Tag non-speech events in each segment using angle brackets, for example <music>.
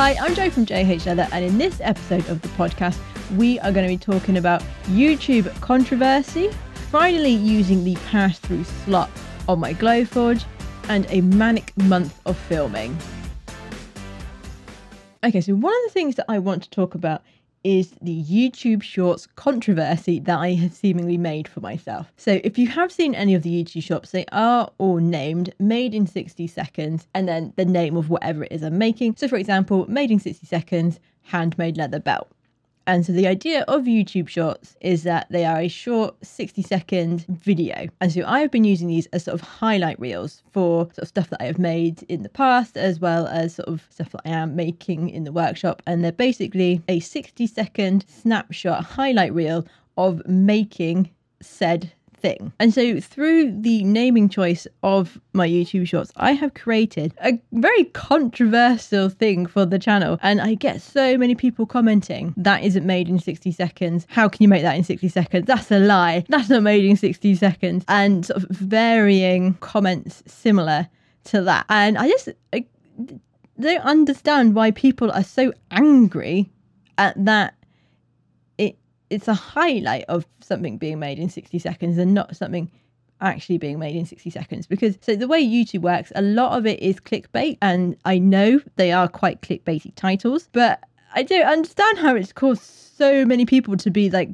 Hi, I'm Jo from JH Leather, and in this episode of the podcast, we are going to be talking about YouTube controversy, finally using the pass through slot on my Glowforge, and a manic month of filming. Okay, so one of the things that I want to talk about is the YouTube Shorts controversy that I have seemingly made for myself. So, if you have seen any of the YouTube Shorts, they are all named made in 60 seconds and then the name of whatever it is I'm making. So, for example, made in 60 seconds, handmade leather belt. And so the idea of YouTube Shorts is that they are a short 60 second video. And so I have been using these as sort of highlight reels for sort of stuff that I have made in the past, as well as sort of stuff that I am making in the workshop. And they're basically a 60 second snapshot highlight reel of making said thing. And so, through the naming choice of my YouTube shorts, I have created a very controversial thing for the channel. And I get so many people commenting, that isn't made in 60 seconds. How can you make that in 60 seconds? That's a lie. That's not made in 60 seconds. And sort of varying comments similar to that. And I just I don't understand why people are so angry at that it's a highlight of something being made in 60 seconds and not something actually being made in 60 seconds because so the way YouTube works a lot of it is clickbait and I know they are quite clickbaity titles but I don't understand how it's caused so many people to be like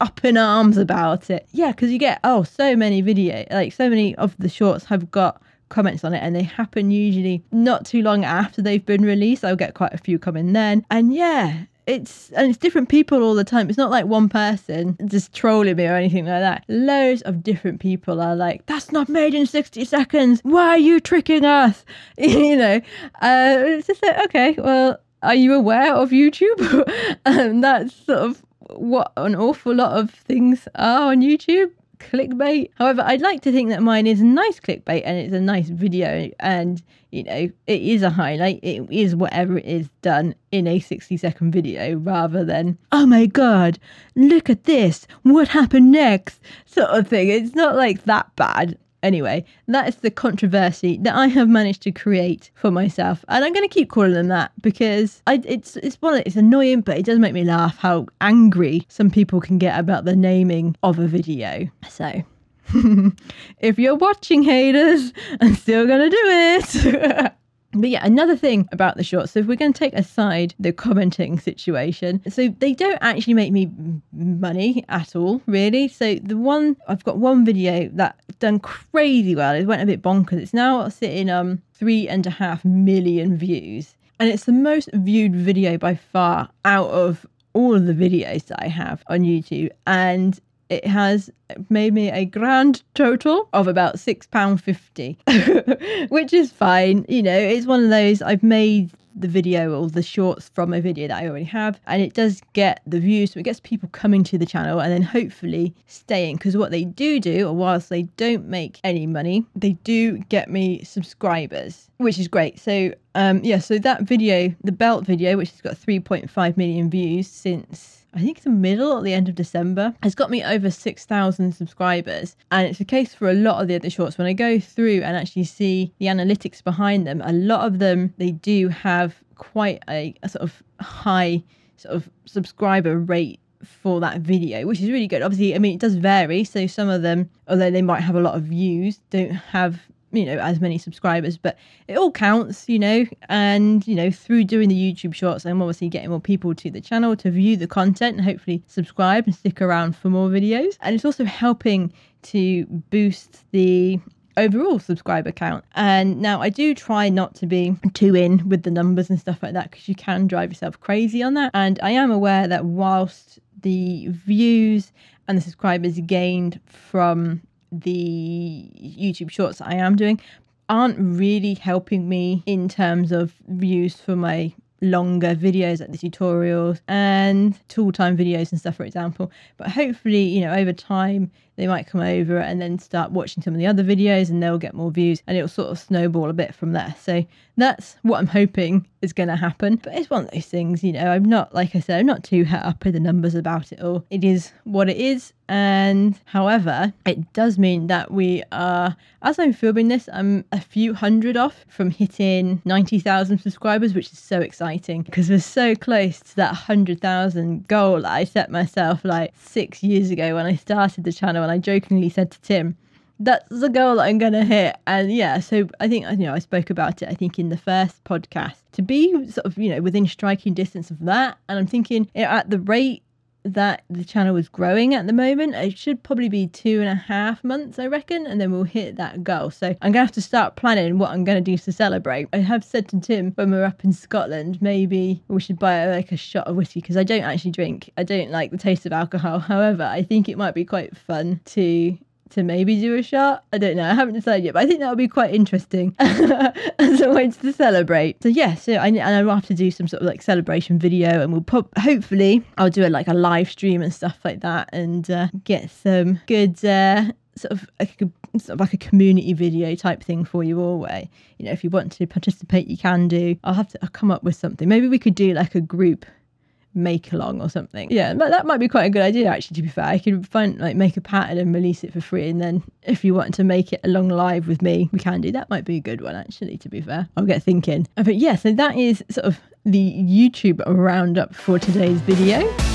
up in arms about it. Yeah because you get oh so many video like so many of the shorts have got comments on it and they happen usually not too long after they've been released. I'll get quite a few coming then. And yeah it's and it's different people all the time. It's not like one person just trolling me or anything like that. Loads of different people are like, "That's not made in sixty seconds. Why are you tricking us?" <laughs> you know, uh, it's just like, okay, well, are you aware of YouTube? and <laughs> that's sort of what an awful lot of things are on YouTube clickbait. However, I'd like to think that mine is nice clickbait and it's a nice video and you know, it is a highlight. It is whatever it is done in a 60 second video rather than, oh my god, look at this. What happened next? sort of thing. It's not like that bad. Anyway, that is the controversy that I have managed to create for myself, and I'm going to keep calling them that because I, it's it's one it's annoying, but it does make me laugh how angry some people can get about the naming of a video. So. <laughs> if you're watching haters, I'm still gonna do it. <laughs> But yeah, another thing about the shorts. So if we're going to take aside the commenting situation, so they don't actually make me money at all, really. So the one I've got one video that done crazy well. It went a bit bonkers. It's now sitting um three and a half million views, and it's the most viewed video by far out of all of the videos that I have on YouTube. And it has made me a grand total of about £6.50, <laughs> which is fine. You know, it's one of those I've made the video or the shorts from a video that I already have, and it does get the views, so it gets people coming to the channel and then hopefully staying. Because what they do do, or whilst they don't make any money, they do get me subscribers, which is great. So, um, yeah, so that video, the belt video, which has got 3.5 million views since I think the middle or the end of December, has got me over 6,000 subscribers. And it's the case for a lot of the other shorts. When I go through and actually see the analytics behind them, a lot of them, they do have quite a, a sort of high sort of subscriber rate for that video, which is really good. Obviously, I mean, it does vary. So some of them, although they might have a lot of views, don't have you know as many subscribers but it all counts you know and you know through doing the youtube shorts i'm obviously getting more people to the channel to view the content and hopefully subscribe and stick around for more videos and it's also helping to boost the overall subscriber count. And now I do try not to be too in with the numbers and stuff like that because you can drive yourself crazy on that. And I am aware that whilst the views and the subscribers gained from the YouTube shorts I am doing aren't really helping me in terms of views for my longer videos like the tutorials and tool time videos and stuff for example but hopefully you know over time they might come over and then start watching some of the other videos and they'll get more views and it'll sort of snowball a bit from there. So that's what I'm hoping is going to happen. But it's one of those things, you know, I'm not, like I said, I'm not too het up with the numbers about it all. It is what it is. And however, it does mean that we are, as I'm filming this, I'm a few hundred off from hitting 90,000 subscribers, which is so exciting because we're so close to that 100,000 goal that I set myself like six years ago when I started the channel. And I jokingly said to Tim, that's the goal that I'm to hit. And yeah, so I think, you know, I spoke about it, I think, in the first podcast to be sort of, you know, within striking distance of that. And I'm thinking you know, at the rate that the channel is growing at the moment. It should probably be two and a half months, I reckon, and then we'll hit that goal. So I'm gonna have to start planning what I'm gonna do to celebrate. I have said to Tim when we're up in Scotland, maybe we should buy like a shot of whiskey because I don't actually drink. I don't like the taste of alcohol. <laughs> However, I think it might be quite fun to to maybe do a shot. I don't know. I haven't decided yet, but I think that would be quite interesting <laughs> as a way to celebrate. So yeah, so I and I will have to do some sort of like celebration video, and we'll pop. Hopefully, I'll do a, like a live stream and stuff like that, and uh, get some good. Uh, sort of like a, sort of like a community video type thing for you all where you know if you want to participate you can do i'll have to I'll come up with something maybe we could do like a group make along or something. Yeah, but that might be quite a good idea actually to be fair. I could find like make a pattern and release it for free and then if you want to make it along live with me, we can do. That might be a good one actually to be fair. I'll get thinking. Uh, but yeah, so that is sort of the YouTube roundup for today's video.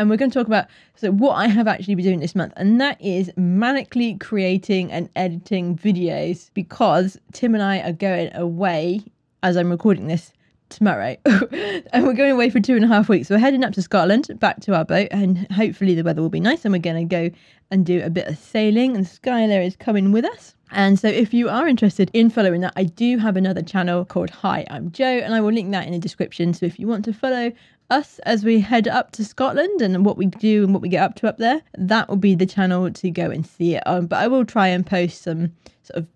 And we're going to talk about so what I have actually been doing this month, and that is manically creating and editing videos because Tim and I are going away as I'm recording this tomorrow, <laughs> and we're going away for two and a half weeks. So we're heading up to Scotland, back to our boat, and hopefully the weather will be nice, and we're going to go and do a bit of sailing. And Skylar is coming with us. And so, if you are interested in following that, I do have another channel called Hi, I'm Jo, and I will link that in the description. So, if you want to follow us as we head up to Scotland and what we do and what we get up to up there, that will be the channel to go and see it on. But I will try and post some sort of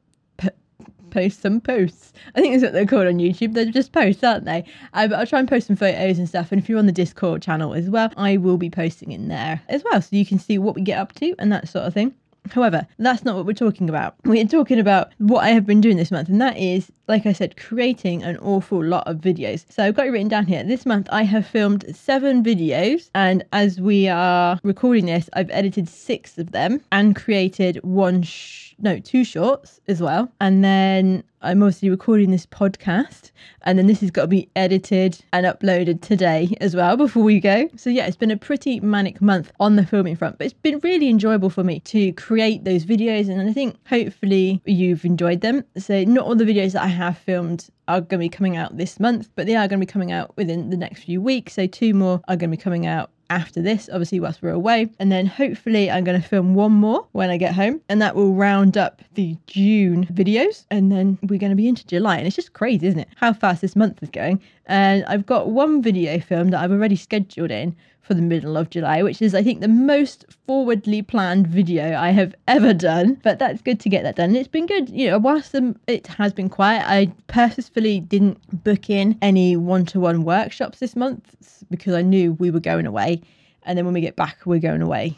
post some posts. I think that's what they're called on YouTube. They're just posts, aren't they? Uh, but I'll try and post some photos and stuff. And if you're on the Discord channel as well, I will be posting in there as well. So you can see what we get up to and that sort of thing. However, that's not what we're talking about. We're talking about what I have been doing this month, and that is, like I said, creating an awful lot of videos. So I've got it written down here. This month I have filmed seven videos, and as we are recording this, I've edited six of them and created one, sh- no, two shorts as well. And then I'm obviously recording this podcast, and then this has got to be edited and uploaded today as well before we go. So, yeah, it's been a pretty manic month on the filming front, but it's been really enjoyable for me to create those videos, and I think hopefully you've enjoyed them. So, not all the videos that I have filmed are going to be coming out this month, but they are going to be coming out within the next few weeks. So, two more are going to be coming out after this, obviously, whilst we're away. And then hopefully, I'm going to film one more when I get home, and that will round up the June videos. And then we're going to be into July. And it's just crazy, isn't it? How fast this month is going. And I've got one video film that I've already scheduled in for the middle of July, which is, I think, the most forwardly planned video I have ever done. But that's good to get that done. It's been good, you know, whilst the, it has been quiet, I purposefully didn't book in any one to one workshops this month because I knew we were going away. And then when we get back, we're going away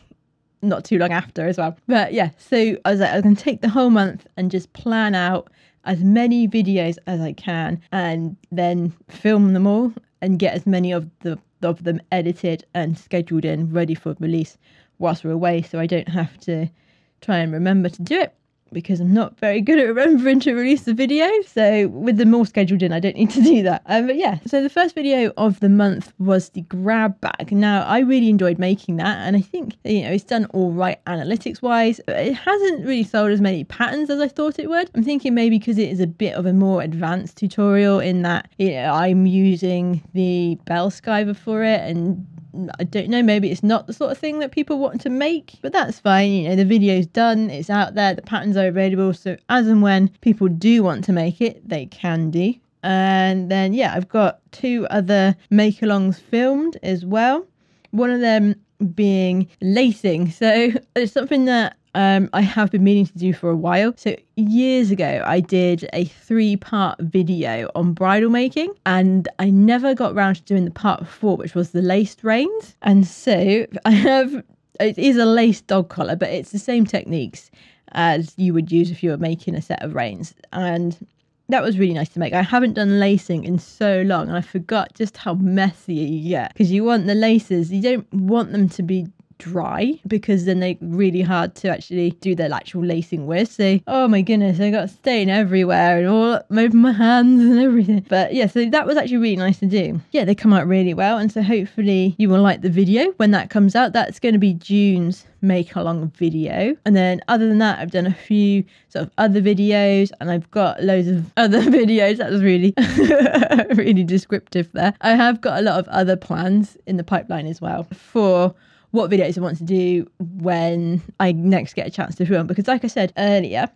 not too long after as well. But yeah, so I was like, I can take the whole month and just plan out as many videos as I can and then film them all and get as many of the of them edited and scheduled in ready for release whilst we're away so I don't have to try and remember to do it because I'm not very good at remembering to release the video. So with them all scheduled in, I don't need to do that. Um, but yeah, so the first video of the month was the grab bag. Now I really enjoyed making that, and I think you know it's done all right analytics wise. It hasn't really sold as many patterns as I thought it would. I'm thinking maybe because it is a bit of a more advanced tutorial in that you know I'm using the bell skiver for it and I don't know, maybe it's not the sort of thing that people want to make, but that's fine. You know, the video's done, it's out there, the patterns are available. So as and when people do want to make it, they can do. And then, yeah, I've got two other make alongs filmed as well. One of them being lacing. So <laughs> it's something that um, I have been meaning to do for a while. So, years ago, I did a three part video on bridle making, and I never got around to doing the part four, which was the laced reins. And so, <laughs> I have it is a laced dog collar, but it's the same techniques as you would use if you were making a set of reins. And that was really nice to make. I haven't done lacing in so long and I forgot just how messy you get because you want the laces, you don't want them to be dry because then they're really hard to actually do their actual lacing with. So, oh my goodness, I got stain everywhere and all over my hands and everything. But yeah, so that was actually really nice to do. Yeah, they come out really well. And so hopefully you will like the video when that comes out. That's going to be June's make along video. And then other than that, I've done a few sort of other videos and I've got loads of <laughs> other videos. That was really, <laughs> really descriptive there. I have got a lot of other plans in the pipeline as well for what videos I want to do when I next get a chance to film. Because, like I said earlier,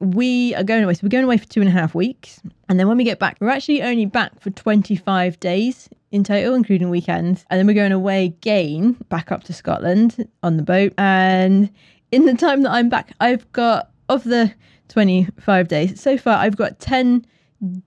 we are going away. So, we're going away for two and a half weeks. And then when we get back, we're actually only back for 25 days in total, including weekends. And then we're going away again back up to Scotland on the boat. And in the time that I'm back, I've got, of the 25 days, so far, I've got 10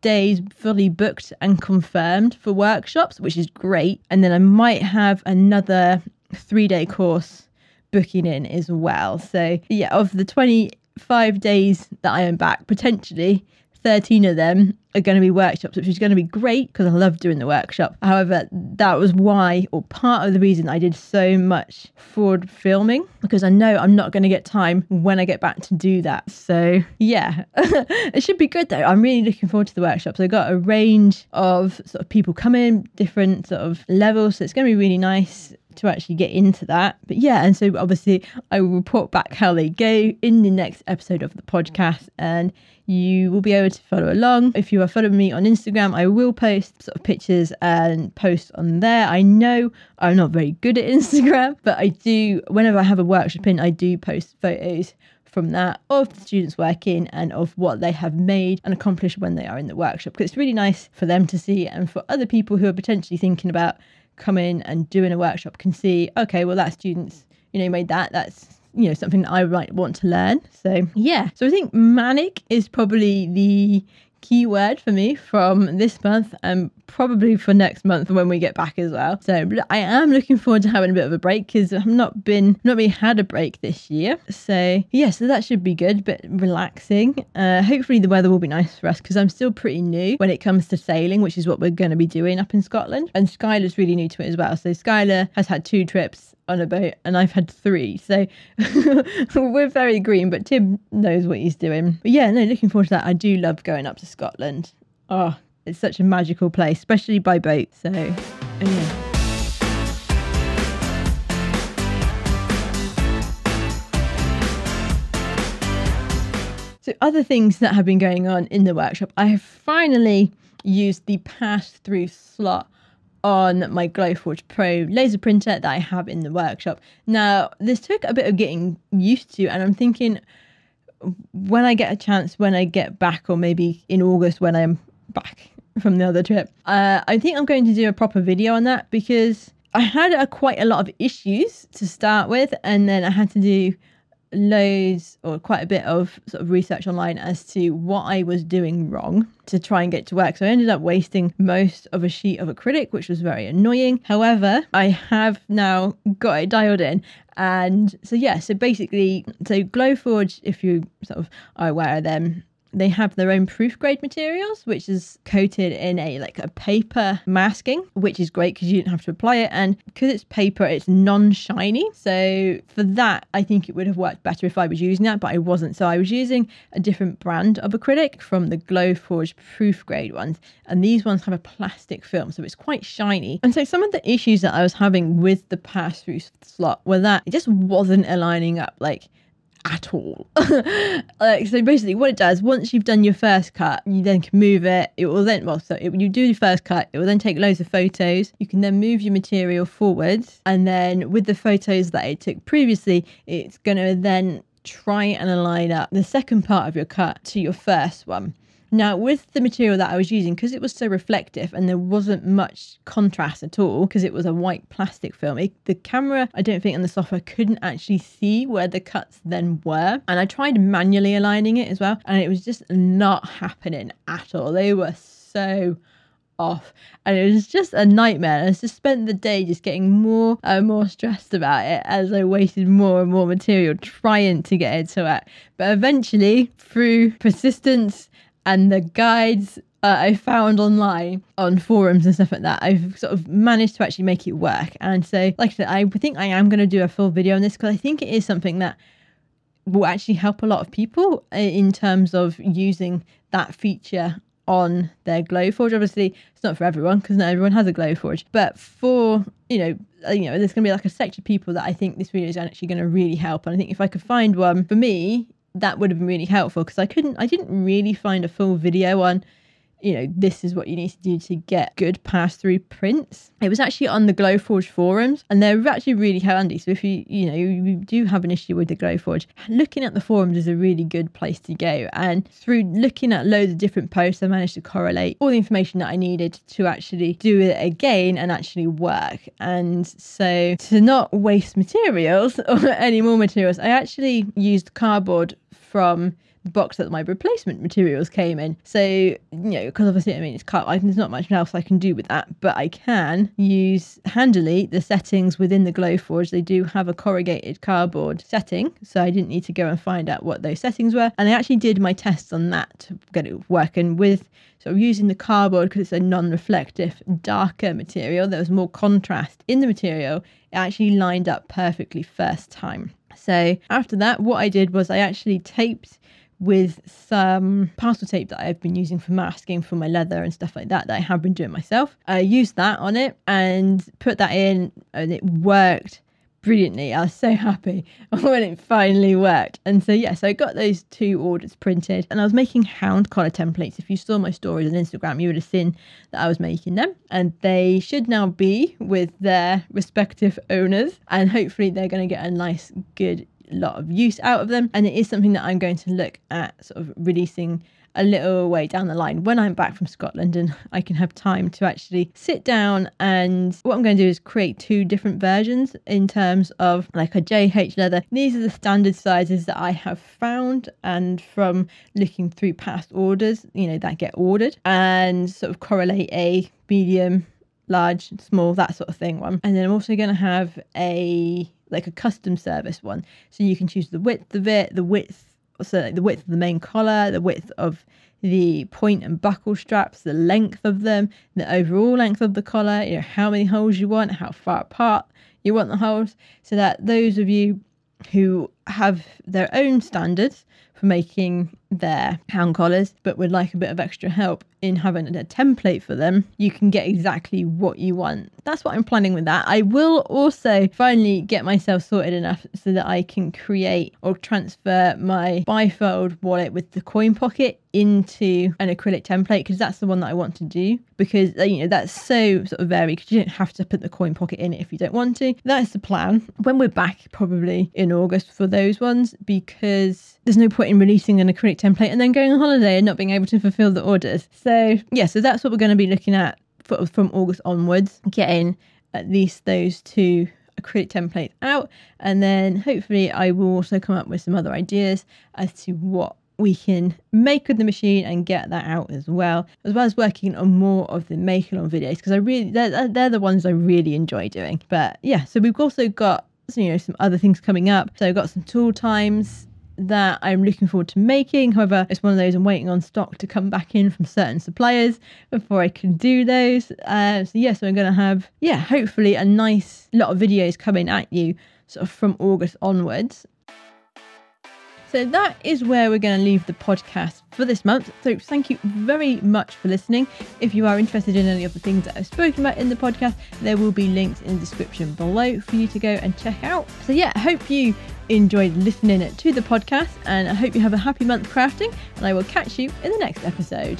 days fully booked and confirmed for workshops, which is great. And then I might have another three day course booking in as well. So, yeah, of the 25 days that I am back, potentially 13 of them are going to be workshops, which is going to be great because I love doing the workshop. However, that was why, or part of the reason I did so much forward filming because I know I'm not going to get time when I get back to do that. So, yeah, <laughs> it should be good though. I'm really looking forward to the workshops. I've got a range of sort of people coming, different sort of levels. So, it's going to be really nice to actually get into that. But yeah, and so obviously I will report back how they go in the next episode of the podcast and you will be able to follow along. If you are following me on Instagram, I will post sort of pictures and posts on there. I know I'm not very good at <laughs> Instagram, but I do, whenever I have a workshop in, I do post photos from that of the students working and of what they have made and accomplished when they are in the workshop because it's really nice for them to see and for other people who are potentially thinking about coming and doing a workshop can see okay well that students you know made that that's you know something that I might want to learn. So yeah, so I think manic is probably the key word for me from this month and probably for next month when we get back as well. So I am looking forward to having a bit of a break because I've not been not really had a break this year. So yeah, so that should be good, but relaxing. Uh, hopefully the weather will be nice for us because I'm still pretty new when it comes to sailing, which is what we're going to be doing up in Scotland. And Skylar's really new to it as well. So Skylar has had two trips on a boat and I've had three. So <laughs> we're very green, but Tim knows what he's doing. But yeah, no, looking forward to that. I do love going up to Scotland. Oh, it's such a magical place, especially by boat. So, yeah. So, other things that have been going on in the workshop, I have finally used the pass through slot on my Glowforge Pro laser printer that I have in the workshop. Now, this took a bit of getting used to, and I'm thinking when I get a chance, when I get back, or maybe in August when I'm back <laughs> from the other trip, uh, I think I'm going to do a proper video on that because I had a, quite a lot of issues to start with, and then I had to do loads or quite a bit of sort of research online as to what I was doing wrong to try and get to work. So I ended up wasting most of a sheet of acrylic, which was very annoying. However, I have now got it dialed in. And so, yeah, so basically, so Glowforge, if you sort of are aware of them, they have their own proof grade materials which is coated in a like a paper masking which is great because you don't have to apply it. And because it's paper it's non-shiny. So for that i think it would have worked better if i was using that but i wasn't. So i was using a different brand of acrylic from the glowforge proof grade ones. And these ones have a plastic film so it's quite shiny. And so some of the issues that i was having with the pass through slot were that it just wasn't aligning up. Like at all. <laughs> like so basically what it does once you've done your first cut you then can move it. It will then well so it, you do your first cut it will then take loads of photos. You can then move your material forwards. And then with the photos that it took previously it's going to then try and align up the second part of your cut to your first one Now, with the material that I was using, because it was so reflective and there wasn't much contrast at all, because it was a white plastic film, it, the camera, I don't think, and the software couldn't actually see where the cuts then were. And I tried manually aligning it as well, and it was just not happening at all. They were so off and it was just a nightmare. I just spent the day just getting more and more stressed about it as I wasted more and more material trying to get it to work. But eventually, through persistence and the guides uh, I found online on forums and stuff like that, I've sort of managed to actually make it work. And so, like I said, I think I am going to do a full video on this because I think it is something that will actually help a lot of people uh, in terms of using that feature on their Glowforge. Obviously, it's not for everyone because not everyone has a Glowforge, but for you know, uh, you know, there's going to be like a section of people that I think this video is actually going to really help. And I think if I could find one for me, that would have been really helpful because I couldn't, I didn't really find a full video on you know, this is what you need to do to get good pass through prints. It was actually on the Glowforge forums and they're actually really handy. So if you, you know, you do have an issue with the Glowforge, looking at the forums is a really good place to go. And through looking at loads of different posts, I managed to correlate all the information that I needed to actually do it again and actually work. And so to not waste materials <laughs> or any more materials, I actually used cardboard from box that my replacement materials came in. So, you know, because obviously, I mean, it's cut, there's not much else I can do with that, but I can use handily the settings within the Glowforge. They do have a corrugated cardboard setting, so I didn't need to go and find out what those settings were. And I actually did my tests on that to get it working with sort of using the cardboard because it's a non-reflective, darker material. There was more contrast in the material. It actually lined up perfectly first time. So after that, what I did was I actually taped with some parcel tape that I've been using for masking for my leather and stuff like that that I have been doing myself. I used that on it and put that in and it worked brilliantly. I was so <laughs> happy <laughs> when it finally worked. And so, yes, I got those two orders printed and I was making hound collar templates. If you saw my stories on Instagram, you would have seen that I was making them. And they should now be with their respective owners. And hopefully, they're going to get a nice, good lot of use out of them. And it is something that I'm going to look at sort of releasing a little way down the line when I'm back from Scotland and I can have time to actually sit down and what I'm going to do is create two different versions in terms of like a JH leather. These are the standard sizes that I have found and from looking through past orders, you know, that get ordered and sort of correlate a medium, large, small, that sort of thing one. And then I'm also going to have a like a custom service one. So you can choose the width of it, the width, so the width of the main collar, the width of the point and buckle straps, the length of them, the overall length of the collar, you know, how many holes you want, how far apart you want the holes, so that those of you who have their own standards for making their hound collars but would like a bit of extra help in having a template for them, you can get exactly what you want. That's what I'm planning with that. I will also finally get myself sorted enough so that I can create or transfer my bifold wallet with the coin pocket into an acrylic template because that's the one that I want to do because uh, you know that's so sort of varied because you don't have to put the coin pocket in it if you don't want to. That's the plan. When we're back probably in August for those ones because there's no point in releasing an acrylic template and then going on holiday and not being able to fulfill the orders. So, yeah, so that's what we're going to be looking at for, from August onwards, getting at least those two acrylic templates out. And then hopefully, I will also come up with some other ideas as to what we can make with the machine and get that out as well, as well as working on more of the make along videos because I really they're, they're the ones I really enjoy doing. But yeah, so we've also got you know some other things coming up. So I've got some tool times that I'm looking forward to making. However, it's one of those I'm waiting on stock to come back in from certain suppliers before I can do those. Uh, so, yes, yeah, so I'm going to have, yeah, hopefully a nice lot of videos coming at you sort of from August onwards. So that is where we're going to leave the podcast for this month. So thank you very much for listening. If you are interested in any of the things that I've spoken about in the podcast, there will be links in the description below for you to go and check out. So yeah, I hope you enjoyed listening to the podcast and I hope you have a happy month crafting and I will catch you in the next episode.